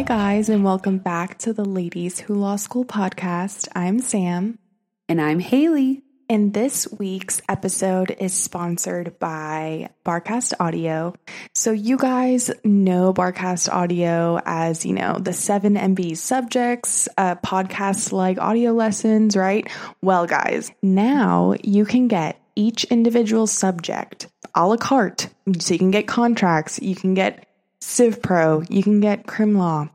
Hi, guys, and welcome back to the Ladies Who Law School podcast. I'm Sam. And I'm Haley. And this week's episode is sponsored by Barcast Audio. So, you guys know Barcast Audio as, you know, the seven MBE subjects, uh, podcasts like audio lessons, right? Well, guys, now you can get each individual subject a la carte. So, you can get contracts, you can get Civ Pro, you can get Crim Law,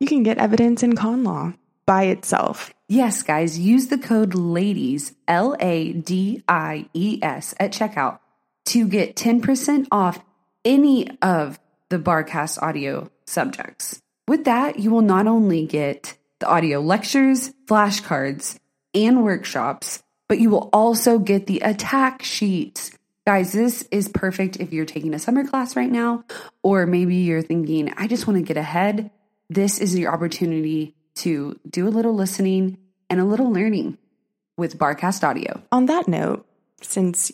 you can get evidence in con law by itself. Yes, guys, use the code LADIES, L A D I E S, at checkout to get 10% off any of the Barcast audio subjects. With that, you will not only get the audio lectures, flashcards, and workshops, but you will also get the attack sheets. Guys, this is perfect if you're taking a summer class right now, or maybe you're thinking, I just want to get ahead. This is your opportunity to do a little listening and a little learning with Barcast Audio. On that note, since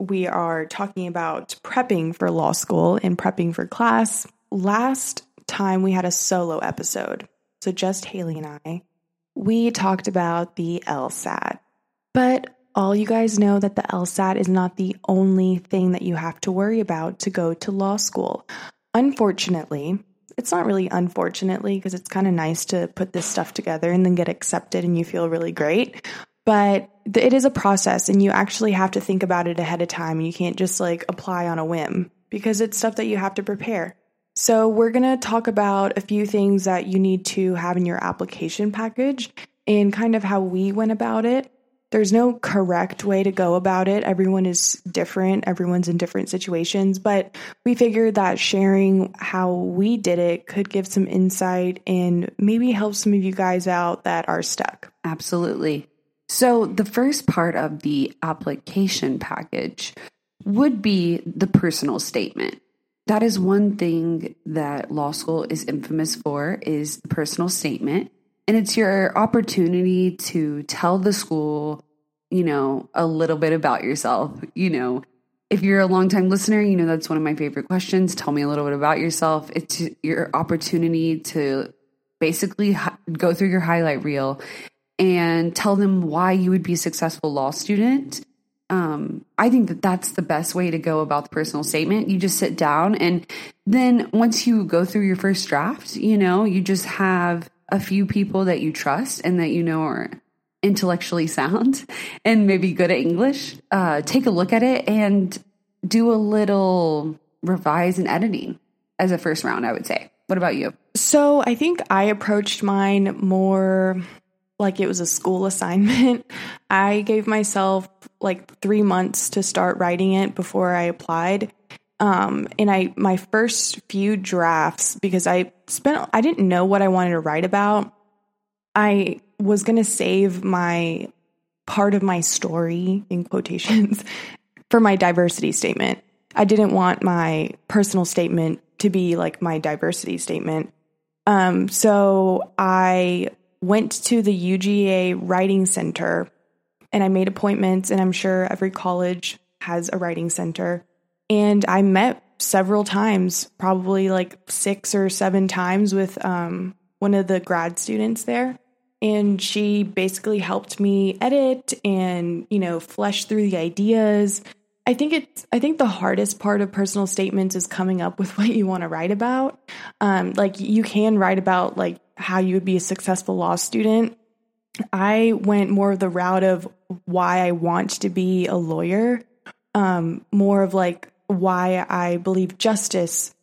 we are talking about prepping for law school and prepping for class, last time we had a solo episode. So just Haley and I, we talked about the LSAT. But all you guys know that the LSAT is not the only thing that you have to worry about to go to law school. Unfortunately, it's not really unfortunately because it's kind of nice to put this stuff together and then get accepted and you feel really great. But it is a process and you actually have to think about it ahead of time. You can't just like apply on a whim because it's stuff that you have to prepare. So, we're going to talk about a few things that you need to have in your application package and kind of how we went about it there's no correct way to go about it. Everyone is different, everyone's in different situations, but we figured that sharing how we did it could give some insight and maybe help some of you guys out that are stuck. Absolutely. So, the first part of the application package would be the personal statement. That is one thing that law school is infamous for is the personal statement. And it's your opportunity to tell the school, you know, a little bit about yourself. You know, if you're a longtime listener, you know that's one of my favorite questions. Tell me a little bit about yourself. It's your opportunity to basically go through your highlight reel and tell them why you would be a successful law student. Um, I think that that's the best way to go about the personal statement. You just sit down and then once you go through your first draft, you know, you just have a few people that you trust and that you know are intellectually sound and maybe good at English, uh, take a look at it and do a little revise and editing as a first round, I would say. What about you? So I think I approached mine more like it was a school assignment. I gave myself like three months to start writing it before I applied. Um, and I, my first few drafts, because I spent, I didn't know what I wanted to write about. I was going to save my part of my story in quotations for my diversity statement. I didn't want my personal statement to be like my diversity statement. Um, so I went to the UGA Writing Center and I made appointments, and I'm sure every college has a writing center. And I met several times, probably like six or seven times with um, one of the grad students there. And she basically helped me edit and, you know, flesh through the ideas. I think it's I think the hardest part of personal statements is coming up with what you want to write about. Um, like you can write about like how you would be a successful law student. I went more of the route of why I want to be a lawyer, um, more of like why I believe justice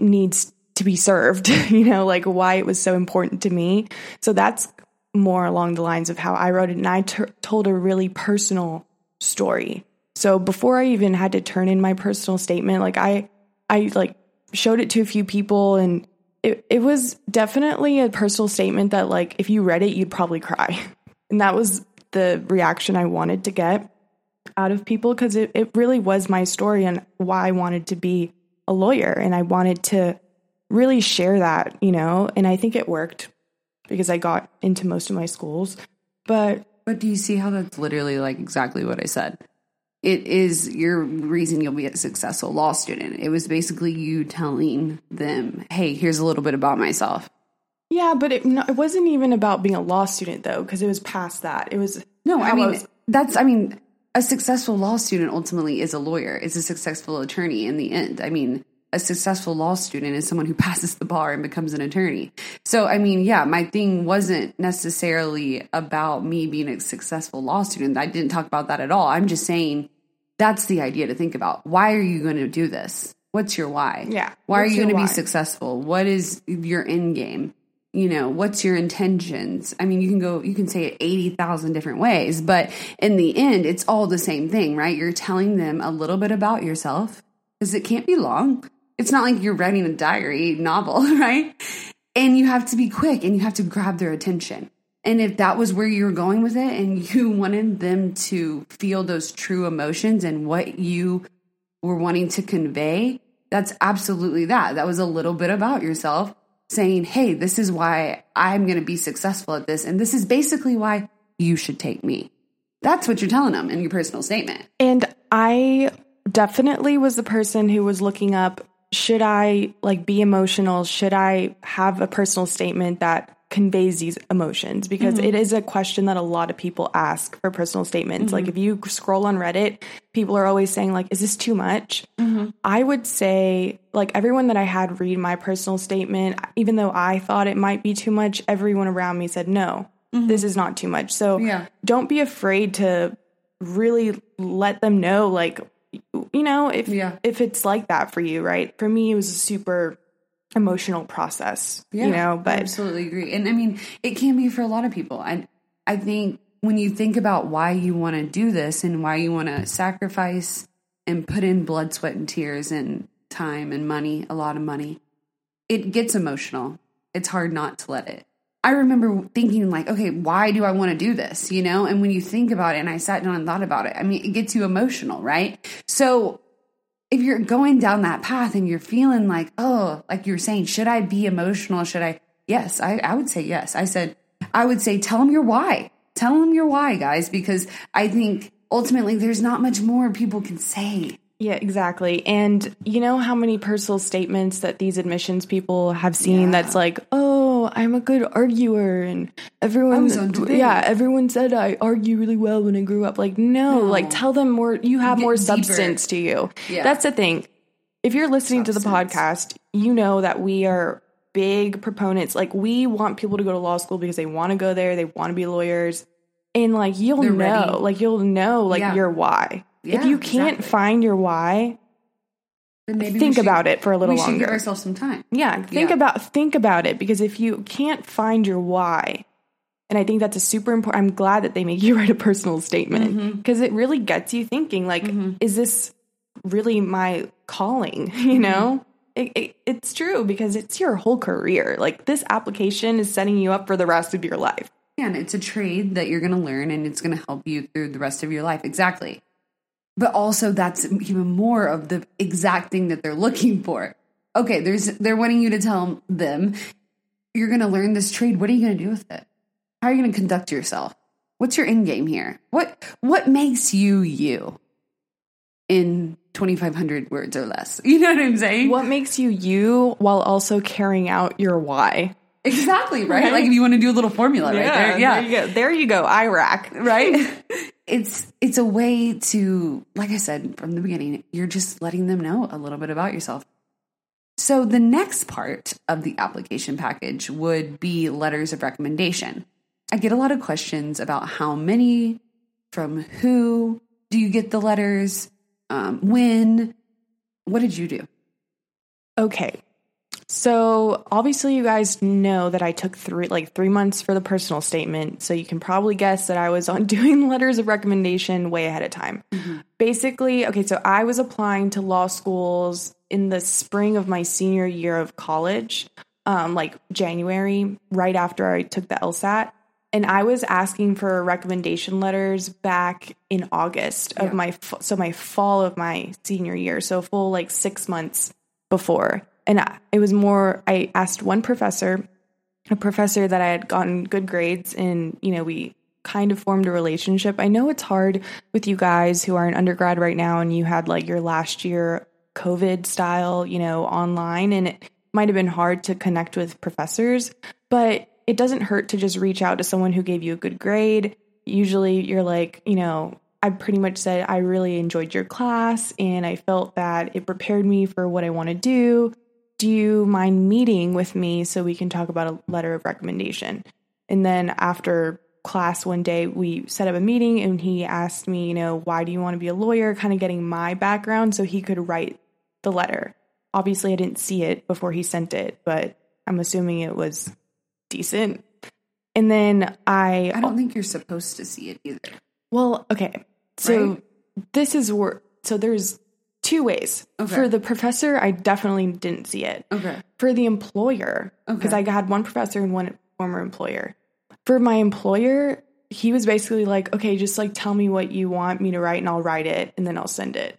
needs to be served, you know, like why it was so important to me. So that's more along the lines of how I wrote it. And I t- told a really personal story. So before I even had to turn in my personal statement, like I, I like showed it to a few people and it, it was definitely a personal statement that like if you read it, you'd probably cry. And that was the reaction I wanted to get out of people because it, it really was my story and why I wanted to be a lawyer. And I wanted to really share that, you know, and I think it worked because I got into most of my schools. But but do you see how that's literally like exactly what I said? It is your reason you'll be a successful law student. It was basically you telling them, "Hey, here's a little bit about myself." Yeah, but it, no, it wasn't even about being a law student though, because it was past that. It was no. I mean, I was, that's. I mean, a successful law student ultimately is a lawyer. Is a successful attorney in the end. I mean, a successful law student is someone who passes the bar and becomes an attorney. So, I mean, yeah, my thing wasn't necessarily about me being a successful law student. I didn't talk about that at all. I'm just saying that's the idea to think about. Why are you going to do this? What's your why? Yeah. Why are you going to be successful? What is your end game? You know, what's your intentions? I mean, you can go, you can say it 80,000 different ways, but in the end, it's all the same thing, right? You're telling them a little bit about yourself because it can't be long. It's not like you're writing a diary novel, right? And you have to be quick and you have to grab their attention. And if that was where you were going with it and you wanted them to feel those true emotions and what you were wanting to convey, that's absolutely that. That was a little bit about yourself saying, hey, this is why I'm going to be successful at this. And this is basically why you should take me. That's what you're telling them in your personal statement. And I definitely was the person who was looking up should I like be emotional? Should I have a personal statement that conveys these emotions? Because Mm-hmm. it is a question that a lot of people ask for personal statements. Like if you scroll on Reddit, people are always saying like is this too much? Mm-hmm. I would say like everyone that I had read my personal statement, even though I thought it might be too much, everyone around me said no. This is not too much. So Mm-hmm. Yeah. don't be afraid to really let them know like you know if Yeah. if it's like that for you right for me it was a super emotional process you know I but absolutely agree. And I mean, it can be for a lot of people. And I think when you think about why you want to do this and why you want to sacrifice and put in blood, sweat, and tears and time and money, a lot of money, it gets emotional. It's hard not to let it. I remember thinking like, okay, why do I want to do this? You know, and when you think about it, and I sat down and thought about it, I mean, it gets you emotional, right? So if you're going down that path and you're feeling like, oh, like you're saying, should I be emotional? Should I? Yes, I, I would say yes. I said, I would say, tell them your why. Tell them your why, guys, because I think ultimately there's not much more people can say. yeah exactly and you know how many personal statements that these admissions people have seen Yeah. that's like oh i'm a good arguer and everyone was yeah everyone said i argue really well when i grew up like no, like tell them more you have Get more deeper. substance to you Yeah. that's the thing if you're listening to the podcast you know that we are big proponents like we want people to go to law school because they want to go there they want to be lawyers and like you'll They're know ready. like you'll know like Yeah. your why if you can't exactly. find your why Then maybe think should- about it for a little longer. we should give longer ourselves some time. yeah think Yeah. about think about it because if you can't find your why and i think that's a super important i'm glad that they make you write a personal statement Mm-hmm. because it really gets you thinking like is this really my calling you know it, it, it's true because it's your whole career like this application is setting you up for the rest of your life Yeah, and it's a trade that you're going to learn and it's going to help you through the rest of your life. Exactly. But also that's even more of the exact thing that they're looking for. Okay, there's they're wanting you to tell them you're going to learn this trade. What are you going to do with it? How are you going to conduct yourself? What's your end game here? What what makes you you in 2500 words or less? You know what I'm saying? what makes you you while also carrying out your why Exactly, right? Like if you want to do a little formula right there. Yeah. there you go there you go irac right? it's it's a way to like I said from the beginning, you're just letting them know a little bit about yourself. So the next part of the application package would be letters of recommendation. I get a lot of questions about how many, from who do you get the letters, um, when. What did you do? Okay. So obviously you guys know that I took three like 3 months for the personal statement, so you can probably guess that I was on doing letters of recommendation way ahead of time. Mm-hmm. Basically, okay, so I was applying to law schools in the spring of my senior year of college, um like January, right after I took the LSAT. And I was asking for recommendation letters back in August of yeah. my so my fall of my senior year, so full like 6 months before and it was more i asked one professor a professor that i had gotten good grades and you know we kind of formed a relationship. I know it's hard with you guys who are in undergrad right now and you had like your last year covid style you know online and it might have been hard to connect with professors but it doesn't hurt to just reach out to someone who gave you a good grade. Usually you're like you know I pretty much said I really enjoyed your class and I felt that it prepared me for what I want to do do you mind meeting with me so we can talk about a letter of recommendation? And then after class one day, we set up a meeting and he asked me, you know, why do you want to be a lawyer? Kind of getting my background so he could write the letter. Obviously, I didn't see it before he sent it, but I'm assuming it was decent. And then I. I don't think you're supposed to see it either. Well, okay. So right? this is where. So there's two ways. Okay. For the professor, I definitely didn't see it. Okay. For the employer, because okay. I had one professor and one former employer. For my employer, he was basically like, okay, just like tell me what you want me to write and I'll write it and then I'll send it.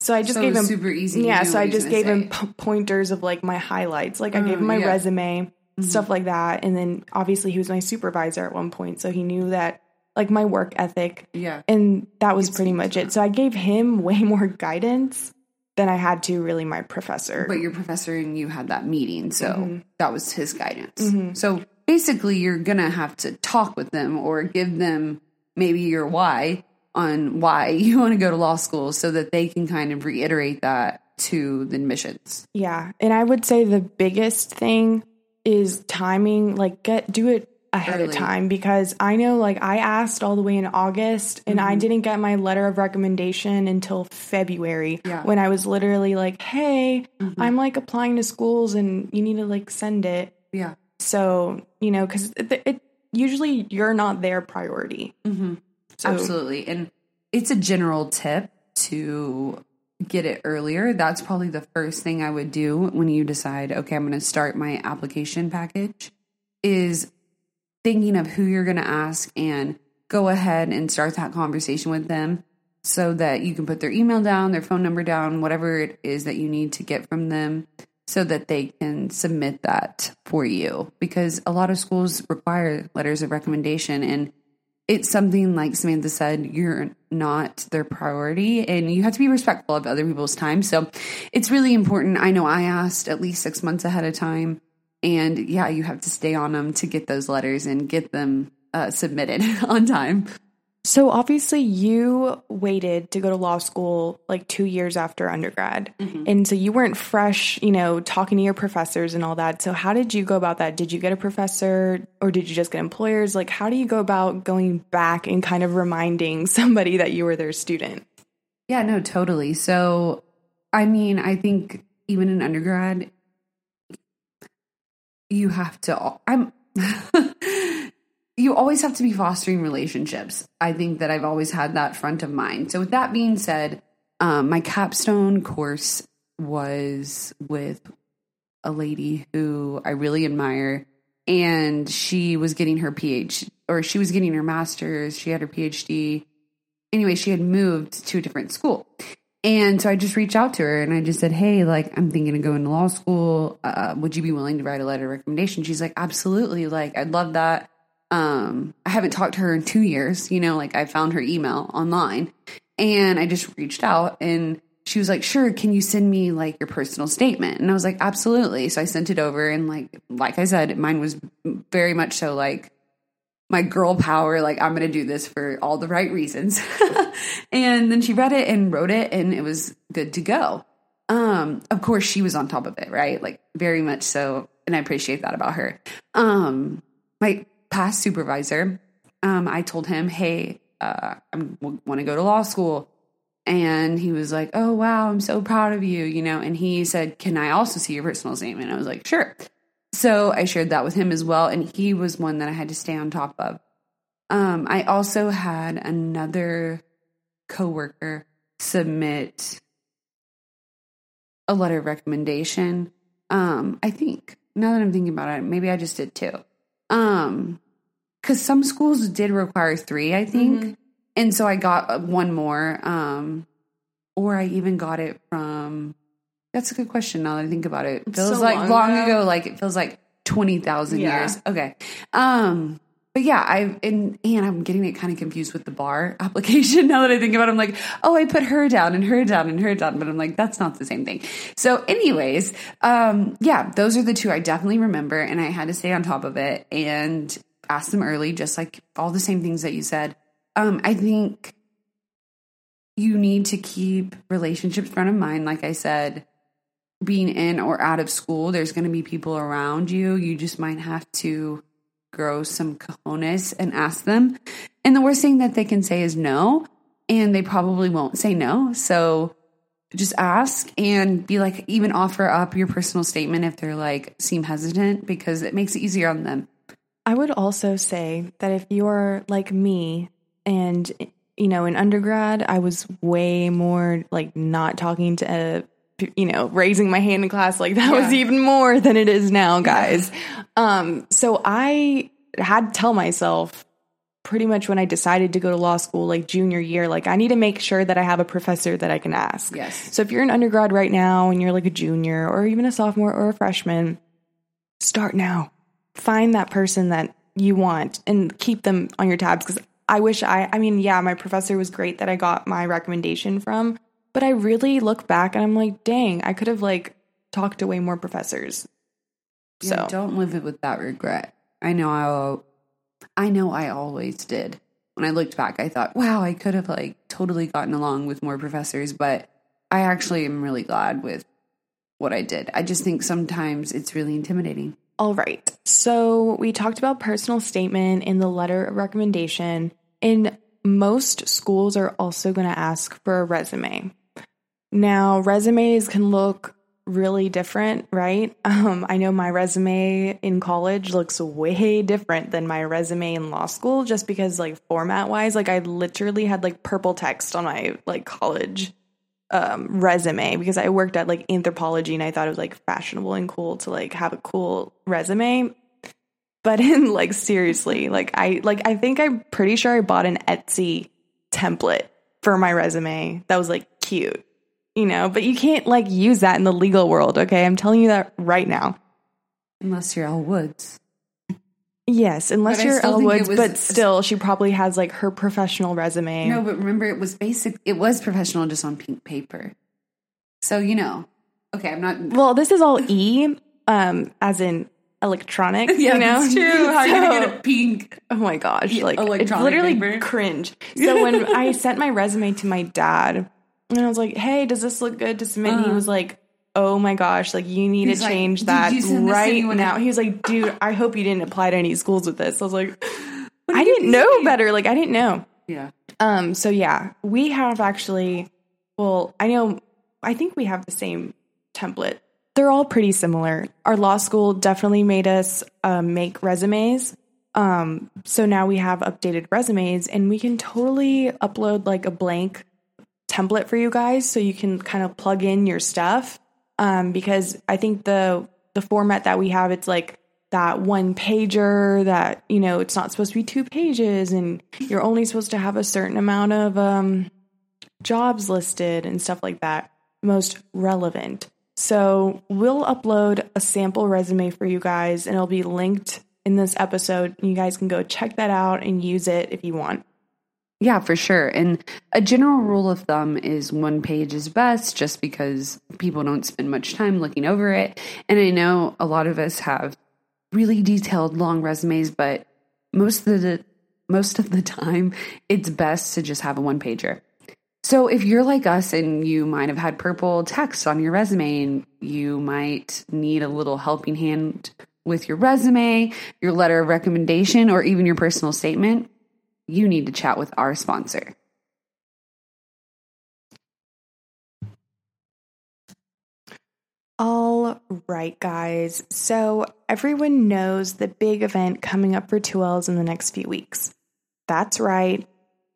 So I just so gave him super easy. Yeah, so I just gave say. him p- pointers of like my highlights. Like I gave him my yeah. resume, mm-hmm. stuff like that, and then obviously he was my supervisor at one point, so he knew that like my work ethic. Yeah. And that was pretty much it. So I gave him way more guidance than I had to really my professor. But your professor and you had that meeting, so mm-hmm. that was his guidance. Mm-hmm. So basically you're going to have to talk with them or give them maybe your why on why you want to go to law school so that they can kind of reiterate that to the admissions. Yeah. And I would say the biggest thing is timing like get do it ahead Early. of time because I know like I asked all the way in August and mm-hmm. I didn't get my letter of recommendation until February yeah. when I was literally like, "Hey, mm-hmm. I'm like applying to schools and you need to like send it." Yeah. So, you know, cuz it, it, usually you're not their priority. Mm-hmm. So, Absolutely. And it's a general tip to get it earlier. That's probably the first thing I would do when you decide, okay, I'm going to start my application package is thinking of who you're going to ask and go ahead and start that conversation with them so that you can put their email down, their phone number down, whatever it is that you need to get from them so that they can submit that for you because a lot of schools require letters of recommendation and it's something like Samantha said, you're not their priority and you have to be respectful of other people's time. So it's really important. I know I asked at least six months ahead of time and yeah, you have to stay on them to get those letters and get them uh, submitted on time. So obviously you waited to go to law school like 2 years after undergrad. Mm-hmm. And so you weren't fresh, you know, talking to your professors and all that. So how did you go about that? Did you get a professor or did you just get employers? Like how do you go about going back and kind of reminding somebody that you were their student? Yeah, no, totally. So I mean, I think even in undergrad, you have to i'm you always have to be fostering relationships. I think that i've always had that front of mind. So with that being said um, my capstone course was with a lady who i really admire and she was getting her phd or she was getting her master's. She had her phd anyway she had moved to a different school and so I just reached out to her and I just said, Hey, like, I'm thinking of going to law school. Uh, would you be willing to write a letter of recommendation? She's like, Absolutely. Like, I'd love that. Um, I haven't talked to her in two years. You know, like, I found her email online and I just reached out and she was like, Sure, can you send me like your personal statement? And I was like, Absolutely. So I sent it over and, like, like I said, mine was very much so like, my girl power, like I'm to do this for all the right reasons. and then she read it and wrote it and it was good to go. Um, of course she was on top of it, right? Like very much so. And I appreciate that about her. Um, my past supervisor, um, I told him, Hey, uh, I want to go to law school. And he was like, Oh, wow, I'm so proud of you, you know. And he said, Can I also see your personal statement? I was like, Sure. So I shared that with him as well. And he was one that I had to stay on top of. Um, I also had another coworker submit a letter of recommendation. Um, I think now that I'm thinking about it, maybe I just did too. Um, because some schools did require three, I think. Mm-hmm. And so I got one more. Um, or I even got it from that's a good question now that I think about it. It feels so like long, long ago. ago. like it feels like 20,000 yeah. years. Okay. Um, but yeah, I and and I'm getting it kind of confused with the bar application now that I think about it. I'm like, oh, I put her down and her down and her down, but I'm like, that's not the same thing. So, anyways, um, yeah, those are the two I definitely remember, and I had to stay on top of it and ask them early, just like all the same things that you said. Um, I think you need to keep relationships front of mind, like I said being in or out of school, there's going to be people around you. You just might have to grow some cojones and ask them. And the worst thing that they can say is no. And they probably won't say no. So just ask and be like, even offer up your personal statement if they're like, seem hesitant because it makes it easier on them. I would also say that if you're like me and you know, in undergrad, I was way more like not talking to you know, raising my hand in class, like that yeah. was even more than it is now, guys. Yeah. Um, so I had to tell myself pretty much when I decided to go to law school, like junior year, like I need to make sure that I have a professor that I can ask. Yes. So if you're an undergrad right now and you're like a junior or even a sophomore or a freshman, start now. Find that person that you want and keep them on your tabs because I wish I, I mean, yeah, my professor was great that I got my recommendation from, but I really look back and I'm like, dang, I could have like talked to way more professors. So yeah, don't live it with that regret. I know I I know I always did. When I looked back, I thought, wow, I could have like totally gotten along with more professors, but I actually am really glad with what I did. I just think sometimes it's really intimidating. All right. So we talked about personal statement in the letter of recommendation. In most schools are also going to ask for a resume. Now, resumes can look really different, right? Um, I know my resume in college looks way different than my resume in law school just because, like, format wise, like, I literally had like purple text on my like college um, resume because I worked at like Anthropologie and I thought it was like fashionable and cool to like have a cool resume. But in like seriously, like I like I think I'm pretty sure I bought an Etsy template for my resume that was like cute you know, but you can't like use that in the legal world, okay? I'm telling you that right now. Unless you're Elle Woods. Yes, unless but you're Elle Woods, was, but still, she probably has like her professional resume. No, but remember, it was basic. It was professional, just on pink paper. So you know, okay, I'm not. Well, this is all E, um, as in electronic. yeah, you know? that's true. How are you gonna get a pink? Oh my gosh, like it's literally paper? cringe. So when I sent my resume to my dad, and I was like, hey, does this look good to submit? Uh-huh. he was like, oh my gosh, like you need to change like, that right now. He was like, dude, I hope you didn't apply to any schools with this. I was like, I didn't know better. Like I didn't know. Yeah. Um, so yeah, we have actually well, I know I think we have the same template. They're all pretty similar. Our law school definitely made us uh, make resumes. Um, so now we have updated resumes and we can totally upload like a blank template for you guys so you can kind of plug in your stuff. Um, because I think the the format that we have, it's like that one pager that, you know, it's not supposed to be two pages and you're only supposed to have a certain amount of um, jobs listed and stuff like that. Most relevant. So we'll upload a sample resume for you guys and it'll be linked in this episode. You guys can go check that out and use it if you want. Yeah, for sure. And a general rule of thumb is one page is best just because people don't spend much time looking over it. And I know a lot of us have really detailed long resumes, but most of the most of the time it's best to just have a one pager. So if you're like us and you might have had purple text on your resume and you might need a little helping hand with your resume, your letter of recommendation, or even your personal statement, you need to chat with our sponsor. All right, guys. So everyone knows the big event coming up for 2Ls in the next few weeks. That's right,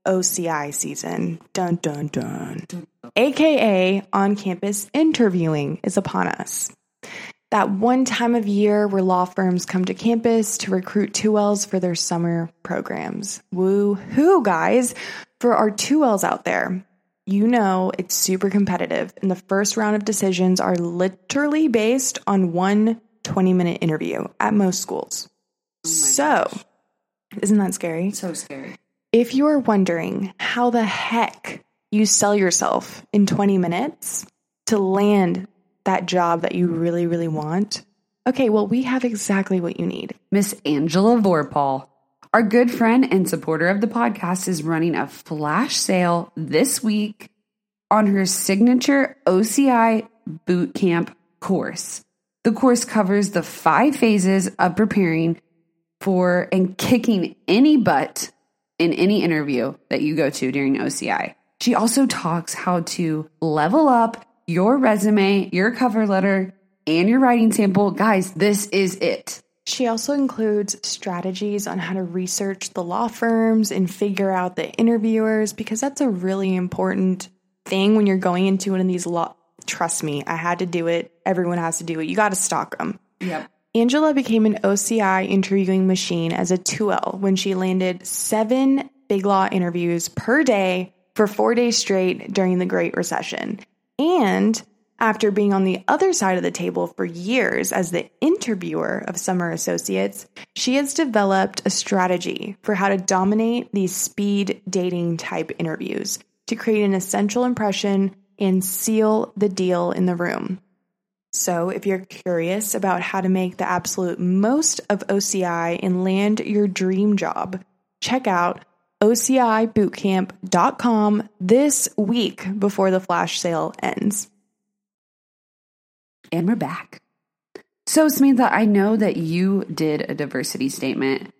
OCI season. Dun dun dun. AKA on campus interviewing is upon us. That one time of year where law firms come to campus to recruit 2Ls for their summer programs. Woo hoo, guys. For our 2Ls out there, you know it's super competitive, and the first round of decisions are literally based on one 20 minute interview at most schools. Oh so, gosh. isn't that scary? So scary. If you are wondering how the heck you sell yourself in 20 minutes to land that job that you mm. really, really want, okay, well, we have exactly what you need. Miss Angela Vorpahl. Our good friend and supporter of the podcast is running a flash sale this week on her signature OCI bootcamp course. The course covers the five phases of preparing for and kicking any butt in any interview that you go to during OCI. She also talks how to level up your resume, your cover letter, and your writing sample. Guys, this is it. She also includes strategies on how to research the law firms and figure out the interviewers because that's a really important thing when you're going into one of these law. Trust me, I had to do it. Everyone has to do it. You got to stalk them. Yep. Angela became an OCI interviewing machine as a 2L when she landed seven big law interviews per day for four days straight during the Great Recession. And after being on the other side of the table for years as the interviewer of summer associates, she has developed a strategy for how to dominate these speed dating type interviews to create an essential impression and seal the deal in the room. So, if you're curious about how to make the absolute most of OCI and land your dream job, check out OCIbootcamp.com this week before the flash sale ends. And we're back. So, Samantha, I know that you did a diversity statement.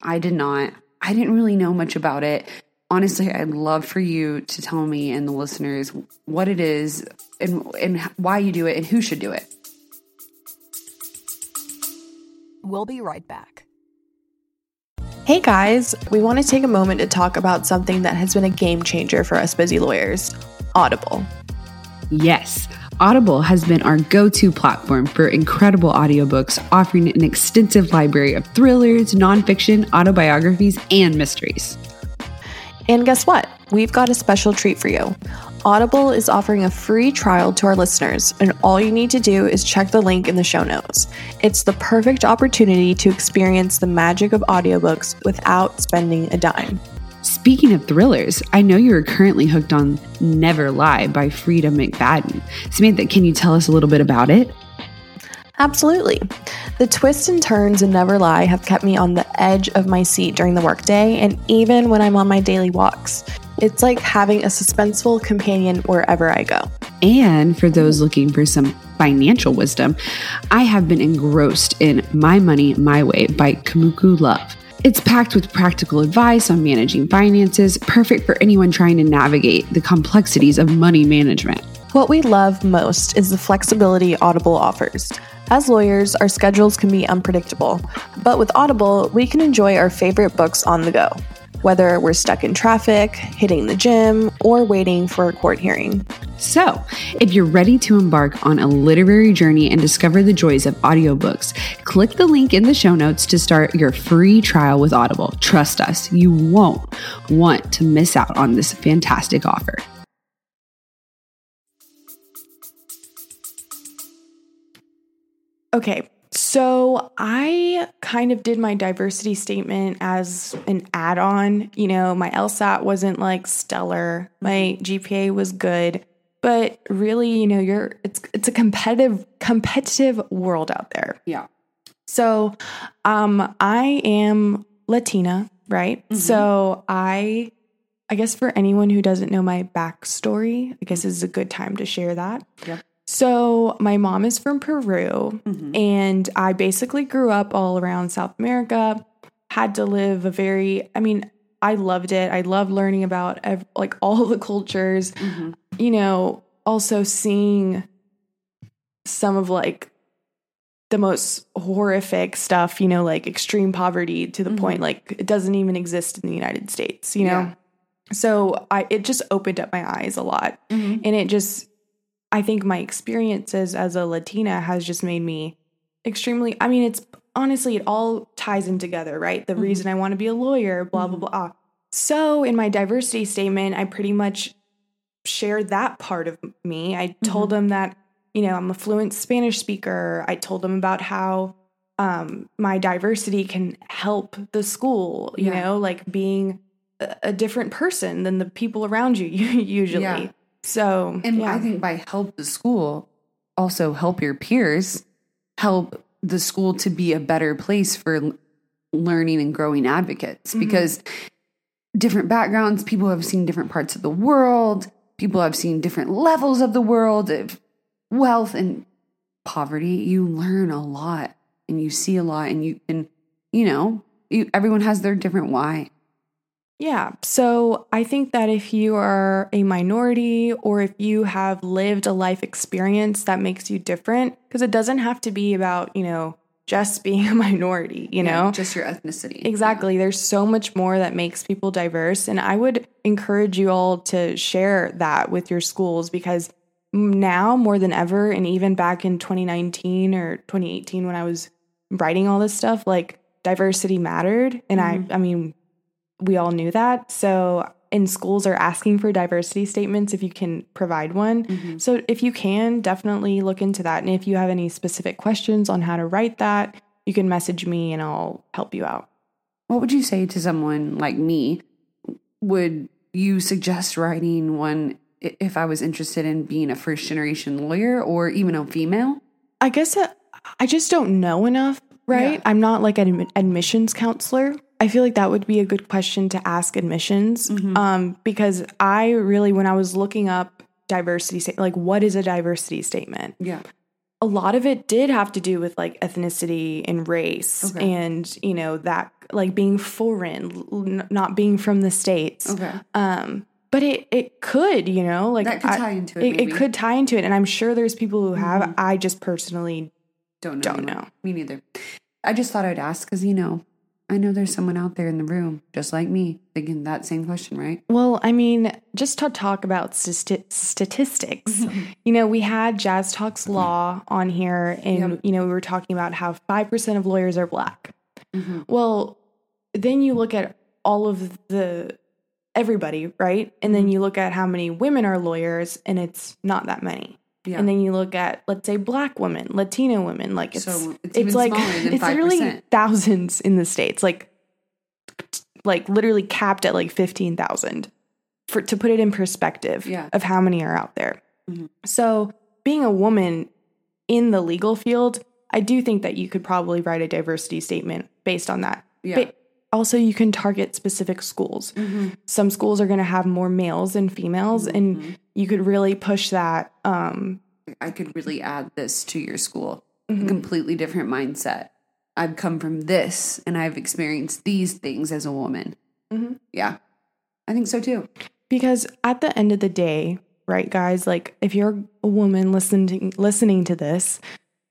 I did not. I didn't really know much about it. Honestly, I'd love for you to tell me and the listeners what it is and, and why you do it and who should do it. We'll be right back. Hey guys, we want to take a moment to talk about something that has been a game changer for us busy lawyers Audible. Yes, Audible has been our go to platform for incredible audiobooks, offering an extensive library of thrillers, nonfiction, autobiographies, and mysteries. And guess what? We've got a special treat for you. Audible is offering a free trial to our listeners, and all you need to do is check the link in the show notes. It's the perfect opportunity to experience the magic of audiobooks without spending a dime. Speaking of thrillers, I know you are currently hooked on Never Lie by Freida McFadden. Samantha, can you tell us a little bit about it? Absolutely. The twists and turns in Never Lie have kept me on the edge of my seat during the workday and even when I'm on my daily walks. It's like having a suspenseful companion wherever I go. And for those looking for some financial wisdom, I have been engrossed in My Money My Way by Kumiko Love. It's packed with practical advice on managing finances, perfect for anyone trying to navigate the complexities of money management. What we love most is the flexibility Audible offers. As lawyers, our schedules can be unpredictable, but with Audible, we can enjoy our favorite books on the go, whether we're stuck in traffic, hitting the gym, or waiting for a court hearing. So, if you're ready to embark on a literary journey and discover the joys of audiobooks, click the link in the show notes to start your free trial with Audible. Trust us, you won't want to miss out on this fantastic offer. Okay, so I kind of did my diversity statement as an add on. You know, my LSAT wasn't like stellar, my GPA was good. But really, you know, you're it's it's a competitive competitive world out there. Yeah. So, um, I am Latina, right? So I I guess for anyone who doesn't know my backstory, I guess this is a good time to share that. Yep. So my mom is from Peru mm-hmm. and I basically grew up all around South America, had to live a very I mean, I loved it. I loved learning about ev- like all the cultures. Mm-hmm. You know, also seeing some of like the most horrific stuff, you know, like extreme poverty to the mm-hmm. point like it doesn't even exist in the United States, you know. Yeah. So I it just opened up my eyes a lot. And it just I think my experiences as a Latina has just made me extremely I mean it's honestly it all ties in together, right? The mm-hmm. reason I want to be a lawyer, blah blah mm-hmm. blah. So in my diversity statement, I pretty much shared that part of me. I told mm-hmm. them that, you know, I'm a fluent Spanish speaker. I told them about how um, my diversity can help the school, you Yeah. know, like being a, a different person than the people around you usually. Yeah. So, And yeah. I think by help the school, also help your peers, help the school to be a better place for learning and growing advocates Mm-hmm. because different backgrounds, people have seen different parts of the world, people have seen different levels of the world of wealth and poverty. You learn a lot and you see a lot and you can, you know, you, everyone has their different why. Yeah. So I think that if you are a minority or if you have lived a life experience that makes you different, because it doesn't have to be about, you know, just being a minority, you know? just your ethnicity. Exactly. There's so much more that makes people diverse. And I would encourage you all to share that with your schools because now more than ever, and even back in 2019 or 2018 when I was writing all this stuff, like diversity mattered. And I, mm-hmm. I mean, we all knew that. So, and schools are asking for diversity statements if you can provide one. So, if you can, definitely look into that. And if you have any specific questions on how to write that, you can message me and I'll help you out. What would you say to someone like me? Would you suggest writing one if I was interested in being a first generation lawyer or even a female? I guess uh, I just don't know enough, right? Yeah. I'm not like an admissions counselor. I feel like that would be a good question to ask admissions um, because I really, when I was looking up diversity, sta- like what is a diversity statement? Yeah. a lot of it did have to do with like ethnicity and race Okay. and you know that like being foreign n- not being from the states Okay. um but it it could you know like That could I- tie into it, it. Mm-hmm. could tie into it and i'm sure there's people who have i just personally Don't know. Don't know. Me neither. I just thought I'd ask because, you know, I know there's someone out there in the room just like me thinking that same question, right? well i mean just to talk about stati- statistics mm-hmm. you know we had jazz talks mm-hmm. law on here and Yep. you know we were talking about how 5% of lawyers are black mm-hmm. Well, then you look at all of the everybody, right? And then you look at how many women are lawyers and it's not that many. Yeah. And then you look at let's say black women, Latino women, like it's So it's, it's like it's literally 5%. thousands in the states, like like literally capped at like 15,000 for to put it in perspective Yeah. of how many are out there. Mhm. So, being a woman in the legal field, I do think that you could probably write a diversity statement based on that. Yeah. But also, you can target specific schools. Mm-hmm. Some schools are going to have more males than females, and you could really push that. Um, I could really add this to your school. Mm-hmm. A completely different mindset. I've come from this and I've experienced these things as a woman. Mhm. Yeah. I think so too. because at the end of the day, right, guys, like if you're a woman listening listening to this,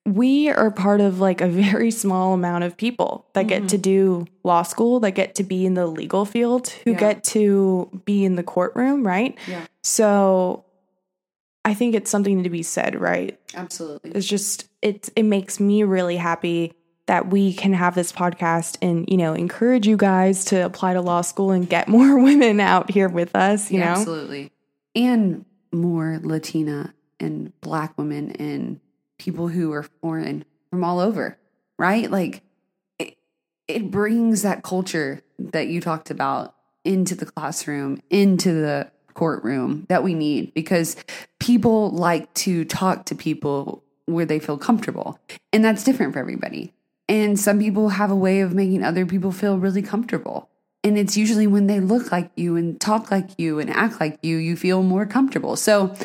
we are part of like a very small amount of people that get to mm-hmm. do law school, that get to be in the legal field, who Yeah. get to be in the courtroom, right? Yeah. So I think it's something to be said, right? Absolutely. It's just it it makes me really happy that we can have this podcast and you know encourage you guys to apply to law school and get more women out here with us, you know. Absolutely. And more Latina and black women and people who are foreign from all over, right? Like it, it brings that culture that you talked about into the classroom, into the courtroom that we need because people like to talk to people where they feel comfortable. And that's different for everybody. And some people have a way of making other people feel really comfortable. And it's usually when they look like you and talk like you and act like you, you feel more comfortable. So,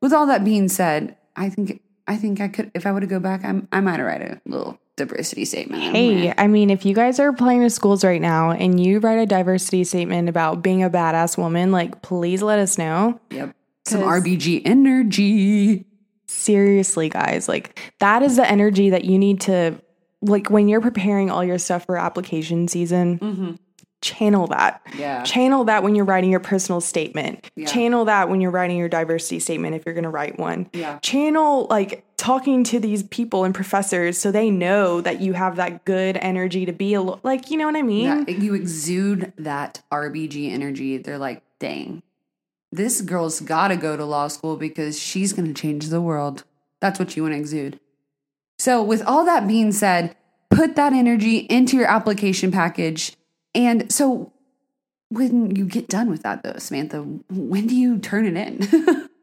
with all that being said, I think I think I could if I were to go back, I'm, I might write a little diversity statement. Hey, I mean, if you guys are applying to schools right now and you write a diversity statement about being a badass woman, like please let us know. Yep. Some RBG energy. Seriously, guys, like that is the energy that you need to like when you're preparing all your stuff for application season. Mm-hmm. Channel that. Yeah. Channel that when you're writing your personal statement. Yeah. Channel that when you're writing your diversity statement if you're going to write one. Yeah. Channel like talking to these people and professors so they know that you have that good energy to be a lo- like, you know what I mean? Yeah, you exude that RBG energy. They're like, dang, this girl's got to go to law school because she's going to change the world. That's what you want to exude. So, with all that being said, put that energy into your application package. And so, when you get done with that, though, Samantha, when do you turn it in?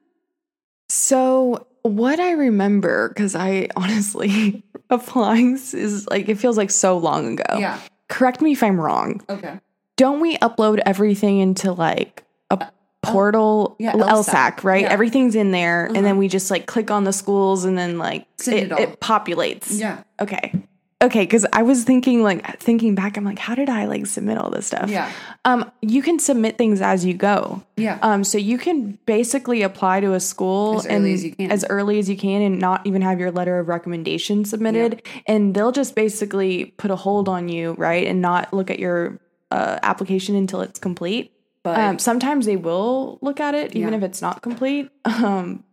So, what I remember, because I honestly, applying is like, it feels like so long ago. Yeah. Correct me if I'm wrong. Okay. Don't we upload everything into like a uh, oh, portal? yeah, LSAC, LSAC, right? yeah. Everything's in there. And then uh-huh. we just like click on the schools and then like it, it it populates. Yeah. Okay. Okay. Cause I was thinking, like, thinking back, I'm like, how did I like submit all this stuff? Yeah. Um, you can submit things as you go. Yeah. Um, so you can basically apply to a school As early and as you can. as early as you can and not even have your letter of recommendation submitted. And they'll just basically put a hold on you, right? And not look at your uh, application until it's complete. But Um, sometimes they will look at it even Yeah. if it's not complete. Um,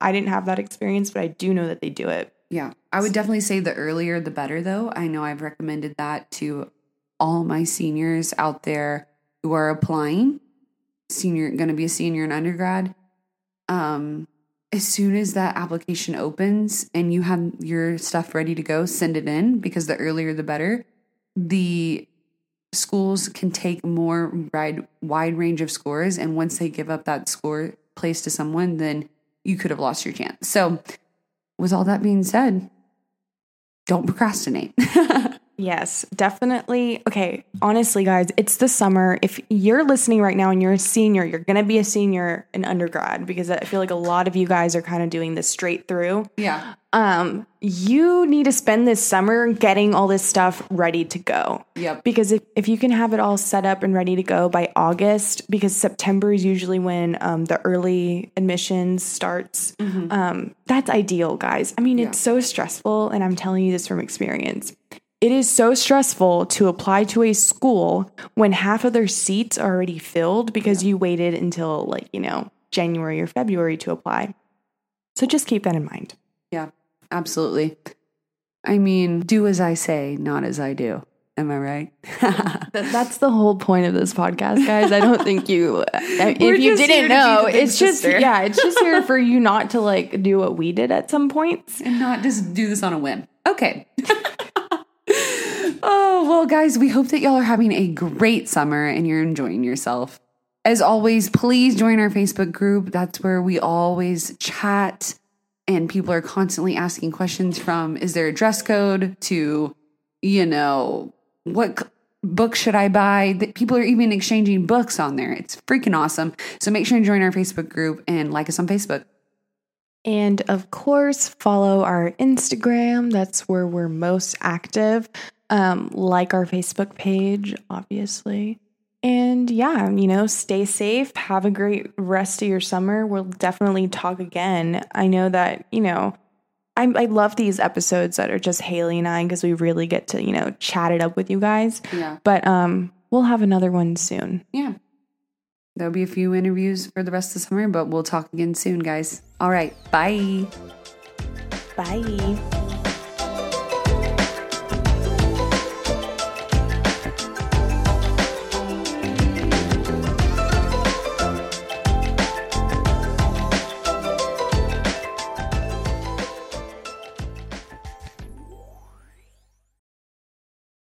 I didn't have that experience, but I do know that they do it. Yeah. I would definitely say the earlier the better though. I know I've recommended that to all my seniors out there who are applying. Senior going to be a senior in undergrad. Um as soon as that application opens and you have your stuff ready to go, send it in because the earlier the better. The schools can take more wide wide range of scores and once they give up that score place to someone, then you could have lost your chance. So with all that being said, don't procrastinate. Yes, definitely. Okay, honestly, guys, it's the summer. If you're listening right now and you're a senior, you're going to be a senior in undergrad because I feel like a lot of you guys are kind of doing this straight through. yeah. Um, you need to spend this summer getting all this stuff ready to go. Yep. Because if, if you can have it all set up and ready to go by August, because September is usually when um, the early admissions starts, um, that's ideal, guys. I mean, it's so stressful, and I'm telling you this from experience. It is so stressful to apply to a school when half of their seats are already filled because you waited until like, you know, January or February to apply. So just keep that in mind. Yeah. Absolutely. I mean, do as I say, not as I do. Am I right? That's the whole point of this podcast, guys. I don't think you, if We're you didn't know, it's just, sister. yeah, it's just here for you not to like do what we did at some points. and not just do this on a whim. Okay. Oh, well, guys, we hope that y'all are having a great summer and you're enjoying yourself. As always, please join our Facebook group. That's where we always chat and people are constantly asking questions from is there a dress code to, you know, what book should I buy? People are even exchanging books on there. It's freaking awesome. So make sure and join our Facebook group and like us on Facebook. And of course, follow our Instagram. That's where we're most active. Um, like our Facebook page, obviously. And yeah, you know, stay safe. Have a great rest of your summer. We'll definitely talk again. I know that, you know, I, I love these episodes that are just Haley and I because we really get to, you know, chat it up with you guys. Yeah. But um, we'll have another one soon. Yeah. There'll be a few interviews for the rest of the summer, but we'll talk again soon, guys. All right. Bye. Bye.